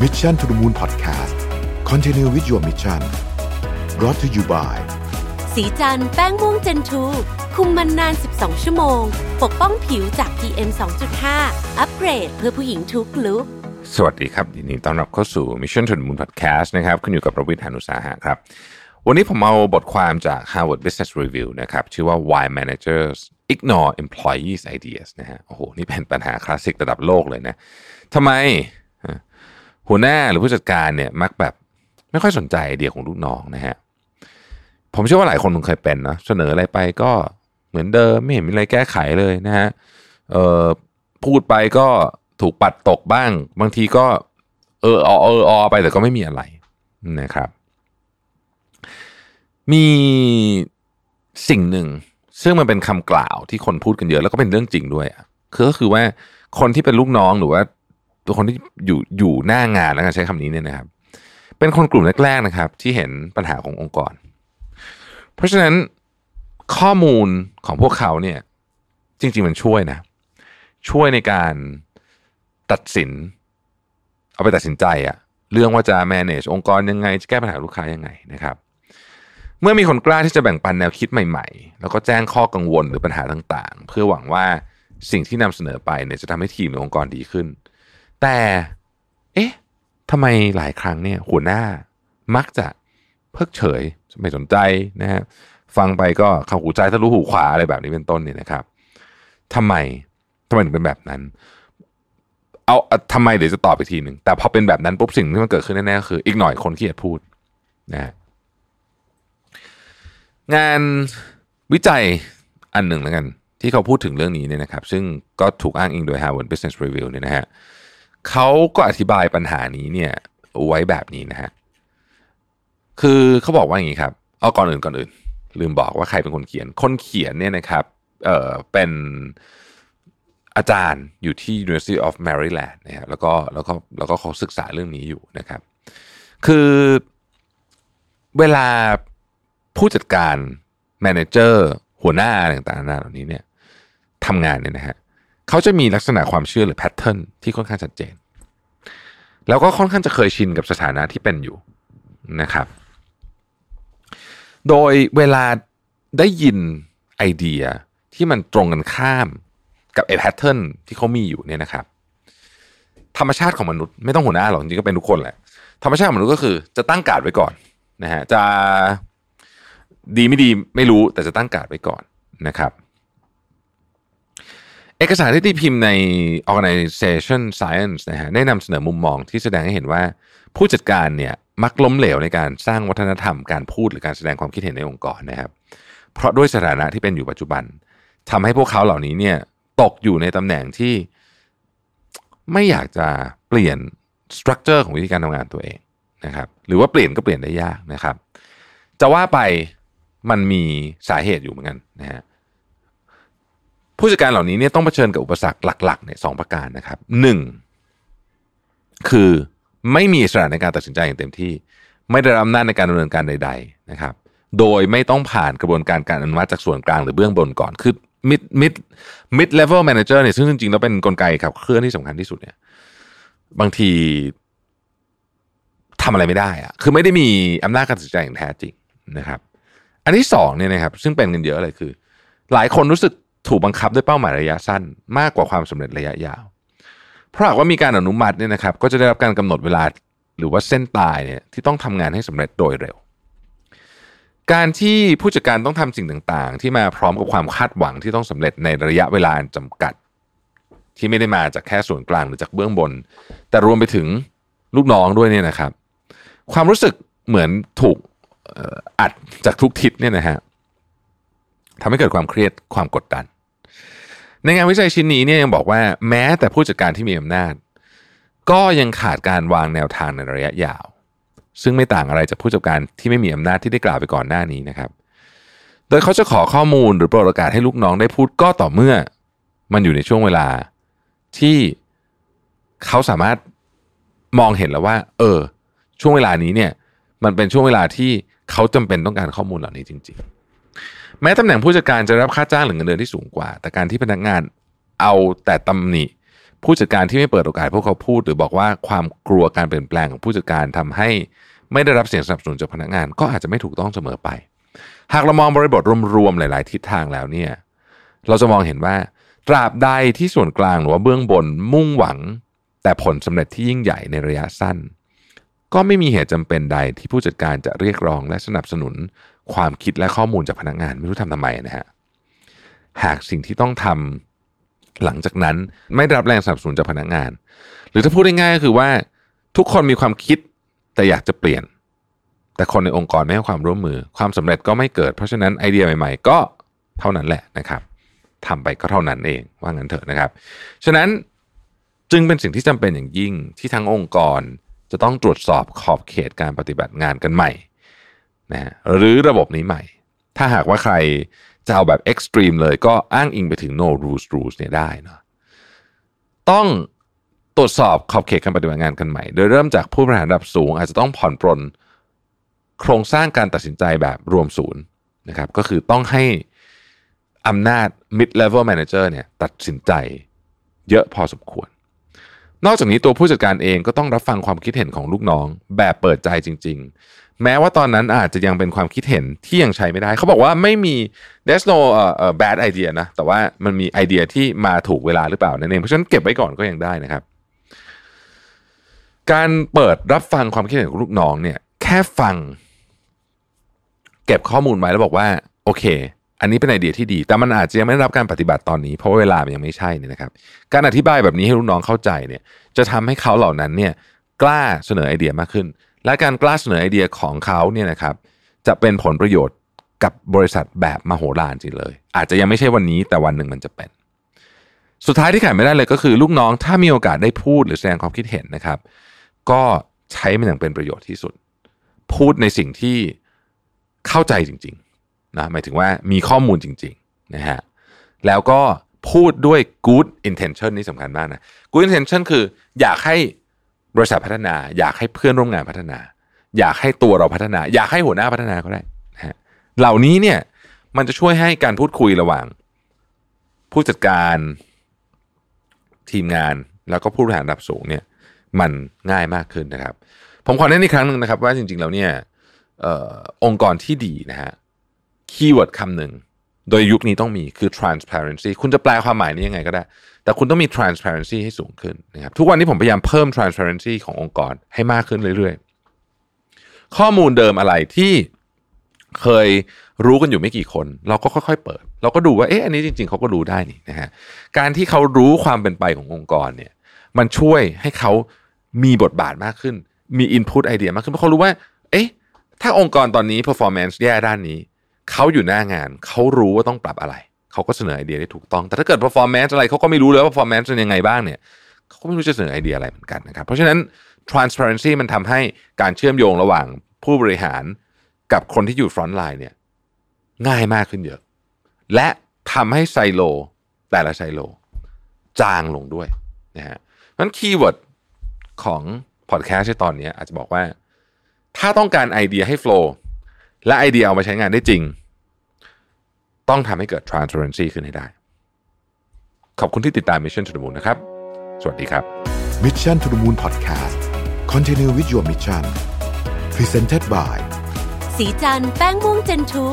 Mission to the Moon Podcast Continue with your mission brought to you by สีจันแป้งม่วงเจนทูคุมมันนาน 12 ชั่วโมง ปกป้องผิวจาก PM 2.5 อัปเกรดเพื่อผู้หญิงทุกลุกสวัสดีครับยินดีต้อนรับเข้าสู่ Mission to the Moon Podcast นะครับคุณอยู่กับประวิทยานุสาหะครับ วันนี้ผมเอาบทความจาก Harvard Business Review นะครับ ชื่อว่า Why Managers Ignore Employees Ideas นะฮะโอ้โห นี่เป็นปัญหาคลาสสิกระดับโลกเลยนะทำไม หัวหน้าหรือผู้จัดการเนี่ยมักแบบไม่ค่อยสนใจไอเดียของลูกน้องนะฮะผมเชื่อว่าหลายคนคงเคยเป็นนะเสนออะไรไปก็เหมือนเดิมไม่เห็นมีอะไรแก้ไขเลยนะฮะเออพูดไปก็ถูกปัดตกบ้าง บางทีก็เออออเอออไปแต่ก็ไม่มีอะไรนะครับ มีสิ่งหนึ่ง ซึ่งมันเป็นคำกล่าวที่คนพูดกันเยอะแล้วก็เป็นเรื่องจริงด้วยอะคือก็คือว่าคนที่เป็นลูกน้องหรือว่า ตัวคนที่อยู่อยู่หน้างานแล้วกันใช้คำนี้เนี่ยนะครับ เป็นคนกลุ่มแรกๆนะครับ ที่เห็นปัญหาขององค์กร เพราะฉะนั้นข้อมูลของพวกเขาเนี่ย จริง ๆ มันช่วยนะ ช่วยในการตัดสิน เอาไปตัดสินใจอะเรื่องว่าจะ manage องค์กรยังไง จะแก้ปัญหาลูกค้ายังไงนะครับ เมื่อมีคนกล้าที่จะแบ่งปันแนวคิดใหม่ๆ แล้วก็แจ้งข้อกังวลหรือปัญหาต่างๆ เพื่อหวังว่าสิ่งที่นำเสนอไปเนี่ยจะทำให้ทีมหรือองค์กรดีขึ้น แต่เอ๊ะทำไมหลายครั้งเนี่ยหัวหน้ามักจะเพิกเฉยไม่สนใจนะฮะฟังไปก็เข้าหูใจทะลุหูขวาอะไรแบบนี้เป็นต้นเนี่ยนะครับทำไมทำไมถึงเป็นแบบนั้นเอาเอาทำไมเดี๋ยวจะตอบอีกทีหนึ่งแต่พอเป็นแบบนั้นปุ๊บสิ่งที่มันเกิดขึ้นแน่ๆก็คือ อีกหน่อยคนขี้เกียจพูดนะฮะงานวิจัยอันหนึ่งแล้วกัน ที่เขาพูดถึงเรื่องนี้เนี่ยนะครับ ซึ่งก็ถูกอ้างอิงโดย Harvard Business Review เนี่ยนะฮะ เขาก็อธิบายปัญหานี้เนี่ยไว้แบบนี้นะฮะคือเขาบอกว่าอย่างนี้ครับ เอาก่อนอื่นก่อนอื่น ลืมบอกว่าใครเป็นคนเขียน คนเขียนเนี่ยนะครับเอ่อเป็นอาจารย์อยู่ที่ University of Maryland นะฮะแล้วก็แล้วก็แล้วก็เขาศึกษาเรื่องนี้อยู่นะครับ คือเวลาผู้จัดการ manager หัวหน้าต่างๆนานาเหล่านี้เนี่ยทำงานเนี่ยนะฮะ เขาจะมีลักษณะความเชื่อหรือ pattern ที่ค่อนข้างชัดเจน แล้วก็ค่อนข้างจะเคยชินกับสถานะที่เป็นอยู่นะครับ โดยเวลาได้ยินไอเดียที่มันตรงกันข้ามกับไอ pattern ที่เขามีอยู่เนี่ยนะครับ ธรรมชาติของมนุษย์ไม่ต้องหัวหน้าหรอกจริงๆก็เป็นทุกคนแหละธรรมชาติของมนุษย์ก็คือจะตั้งการ์ดไว้ก่อนนะฮะจะดีไม่ดีไม่รู้แต่จะตั้งการ์ดไว้ก่อนนะครับ เอกสารที่ตีพิมพ์ใน Organization Science นะฮะได้นำเสนอมุมมองที่แสดงให้เห็นว่า ผู้จัดการเนี่ยมักล้มเหลวในการสร้างวัฒนธรรมการพูดหรือการแสดงความคิดเห็นในองค์กรนะครับ เพราะด้วยสถานะที่เป็นอยู่ปัจจุบันทำให้พวกเขาเหล่านี้เนี่ยตกอยู่ในตำแหน่งที่ไม่อยากจะเปลี่ยนสตรัคเจอร์ของวิธีการทำงานตัวเองนะครับ หรือว่าเปลี่ยนก็เปลี่ยนได้ยากนะครับ จะว่าไปมันมีสาเหตุอยู่เหมือนกันนะฮะ ผู้จัดการเหล่านี้เนี่ยต้องเผชิญกับอุปสรรคหลักๆเนี่ยสองประการนะครับหนึ่งคือไม่มีอิสระในการตัดสินใจอย่างเต็มที่ ไม่ได้รับอำนาจในการดำเนินการใด ๆนะครับ โดยไม่ต้องผ่านกระบวนการการอนุมัติจากส่วนกลางหรือเบื้องบนก่อนคือ mid mid mid level manager เนี่ยซึ่งจริงๆแล้วเป็นนกลไกขับเคลื่อนที่สำคัญที่สุดเนี่ยบางทีทำอะไรไม่ได้อะคือไม่ได้มีอำนาจการตัดสินใจอย่างแท้จริงนะครับ อันที่สองเนี่ยนะครับซึ่งเป็นกันเยอะเลยคือ หลายคนรู้สึก ถูกบังคับด้วยเป้าหมายระยะสั้น มากกว่าความสำเร็จระยะยาว เพราะหากว่ามีการอนุมัติเนี่ยนะครับ ก็จะได้รับการกำหนดเวลาหรือว่าเส้นตายเนี่ยที่ต้องทำงานให้สำเร็จโดยเร็ว การที่ผู้จัดการต้องทำสิ่งต่างๆ ที่มาพร้อมกับความคาดหวังที่ต้องสำเร็จในระยะเวลาจำกัด ที่ไม่ได้มาจากแค่ส่วนกลางหรือจากเบื้องบน แต่รวมไปถึงลูกน้องด้วยเนี่ยนะครับ ความรู้สึกเหมือนถูกอัดจากทุกทิศเนี่ยนะฮะ ทำให้เกิดความเครียดความกดดัน ในงานวิจัยชิ้นนี้เนี่ยยังบอกว่าแม้แต่ผู้จัดการที่มีอำนาจ ก็ยังขาดการวางแนวทางในระยะยาว ซึ่งไม่ต่างอะไรจากผู้จัดการที่ไม่มีอำนาจที่ได้กล่าวไปก่อนหน้านี้นะครับ โดยเขาจะขอข้อมูลหรือโปรดโอกาสให้ลูกน้องได้พูดก็ต่อเมื่อ มันอยู่ในช่วงเวลาที่เขาสามารถมองเห็นแล้วว่า เออ ช่วงเวลานี้เนี่ย มันเป็นช่วงเวลาที่เขาจำเป็นต้องการข้อมูลเหล่านี้จริง ๆ แม้ตำแหน่งผู้จัดการจะรับค่าจ้างหรือเงินเดือนที่สูงกว่า แต่การที่พนักงานเอาแต่ตำหนิผู้จัดการที่ไม่เปิดโอกาสพวกเขาพูด หรือบอกว่าความกลัวการเปลี่ยนแปลงของผู้จัดการทำให้ไม่ได้รับเสียงสนับสนุนจากพนักงาน ก็อาจจะไม่ถูกต้องเสมอไป หากเรามองบริบทรวมๆหลาย ๆ ทิศทางแล้วเนี่ย เราจะมองเห็นว่า ตราบใดที่ส่วนกลางหรือว่าเบื้องบนมุ่งหวัง แต่ผลสำเร็จที่ยิ่งใหญ่ในระยะสั้น ก็ไม่มีเหตุจำเป็นใดที่ผู้จัดการจะเรียกร้องและสนับสนุนความคิดและข้อมูลจากพนักงานไม่รู้ทำทำไมนะฮะหากสิ่งที่ต้องทำหลังจากนั้นไม่รับแรงสนับสนุนจากพนักงาน หรือถ้าพูดง่ายๆก็คือว่าทุกคนมีความคิดแต่อยากจะเปลี่ยน แต่คนในองค์กรไม่ให้ความร่วมมือ ความสำเร็จก็ไม่เกิด เพราะฉะนั้นไอเดียใหม่ ๆ ก็เท่านั้นแหละนะครับทำไปก็เท่านั้นเองว่างั้นเถอะนะครับ ฉะนั้นจึงเป็นสิ่งที่จำเป็นอย่างยิ่งที่ทั้งองค์กร จะต้องตรวจสอบขอบเขตการปฏิบัติงานกันใหม่นะฮะหรือระบบนี้ใหม่ ถ้าหากว่าใครจะเอาแบบเอ็กซ์ตรีมเลยก็อ้างอิงไปถึง no rules rules เนี่ยได้เนาะต้องตรวจสอบขอบเขตการปฏิบัติงานกันใหม่ โดยเริ่มจากผู้บริหารระดับสูง อาจจะต้องผ่อนปรนโครงสร้างการตัดสินใจแบบรวมศูนย์นะครับ ก็คือต้องให้อำนาจ mid level manager เนี่ยตัดสินใจเยอะพอสมควร นอกจากนี้ตัวผู้จัดการเองก็ต้องรับฟังความคิดเห็นของลูกน้อง แบบเปิดใจจริง ๆ แม้ว่าตอนนั้นอาจจะยังเป็นความคิดเห็นที่ยังใช้ไม่ได้ เขาบอกว่าไม่มี there's no uh, uh, bad idea นะ แต่ว่ามันมีไอเดียที่มาถูกเวลาหรือเปล่านั่นเอง เพราะฉะนั้นเก็บไว้ก่อนก็ยังได้นะครับ การเปิดรับฟังความคิดเห็นของลูกน้องเนี่ย แค่ฟัง เก็บข้อมูลไว้แล้วบอกว่า โอเค อันนี้เป็นไอเดียที่ดี แต่มันอาจจะยังไม่ได้รับการปฏิบัติตอนนี้ เพราะว่าเวลามันยังไม่ใช่เนี่ยนะครับ การอธิบายแบบนี้ให้ลูกน้องเข้าใจเนี่ยจะทำให้เขาเหล่านั้นเนี่ยกล้าเสนอไอเดียมากขึ้น และการกล้าเสนอไอเดียของเขาเนี่ยนะครับจะเป็นผลประโยชน์กับบริษัทแบบมโหฬารจริงเลย อาจจะยังไม่ใช่วันนี้แต่วันหนึ่งมันจะเป็น สุดท้ายที่ขาดไม่ได้เลยก็คือ ลูกน้องถ้ามีโอกาสได้พูดหรือแสดงความคิดเห็นนะครับ ก็ใช้มันอย่างเป็นประโยชน์ที่สุด พูดในสิ่งที่เข้าใจจริง ๆ นะหมายถึงว่ามีข้อมูลจริงๆนะฮะแล้วก็พูดด้วย good intention นี่สำคัญมากนะ good intention คืออยากให้บริษัทพัฒนา อยากให้เพื่อนร่วมงานพัฒนา อยากให้ตัวเราพัฒนา อยากให้หัวหน้าพัฒนาก็ได้นะฮะเหล่านี้เนี่ยมันจะช่วยให้การพูดคุยระหว่าง ผู้จัดการทีมงานแล้วก็ผู้บริหารระดับสูงเนี่ยมันง่ายมากขึ้นนะครับ ผมขอเน้นอีกครั้งหนึ่งนะครับ ว่าจริงๆแล้วเนี่ยออองค์กรที่ดีนะฮะ คีย์เวิร์ดคำหนึ่งโดยยุคนี้ต้องมีคือ transparency คุณจะแปลความหมายนี้ยังไงก็ได้ แต่คุณต้องมี transparency ให้สูงขึ้นนะครับทุกวันนี้ผมพยายามเพิ่ม transparency ขององค์กรให้มากขึ้นเรื่อยๆ ข้อมูลเดิมอะไรที่เคยรู้กันอยู่ไม่กี่คน เราก็ค่อยๆเปิด เราก็ดูว่าเอ๊ะอันนี้จริง ๆเขาก็รู้ได้นี่นะฮะการที่เขารู้ความเป็นไปขององค์กรเนี่ยมันช่วยให้เขามีบทบาทมากขึ้น มี input ไอเดียมากขึ้นเพราะเขารู้ว่า เอ๊ะถ้าองค์กรตอนนี้ performance แย่ด้านนี้ เขาอยู่หน้างานเขารู้ว่าต้องปรับอะไร เขาก็เสนอไอเดียได้ถูกต้อง แต่ถ้าเกิด performance อะไรเขาก็ไม่รู้เลยว่า performance เป็นยังไงบ้างเนี่ยเขาก็ไม่รู้จะเสนอไอเดียอะไรเหมือนกันนะครับ เพราะฉะนั้น transparency มันทำให้การเชื่อมโยงระหว่างผู้บริหารกับคนที่อยู่ front line เนี่ยง่ายมากขึ้นเยอะ และทำให้ไซโล แต่ละไซโล จางลงด้วยนะฮะนั้น keyword ของพอดแคสต์ในตอนนี้อาจจะบอกว่า ถ้าต้องการไอเดียให้ flow และไอเดียเอามาใช้งานได้จริง ต้องทำให้เกิด transparency ขึ้นให้ได้ ขอบคุณที่ติดตาม Mission to the Moon นะครับ สวัสดีครับ Mission to the Moon Podcast Continue with your mission Presented by สีจันแป้งม่วงเจนทู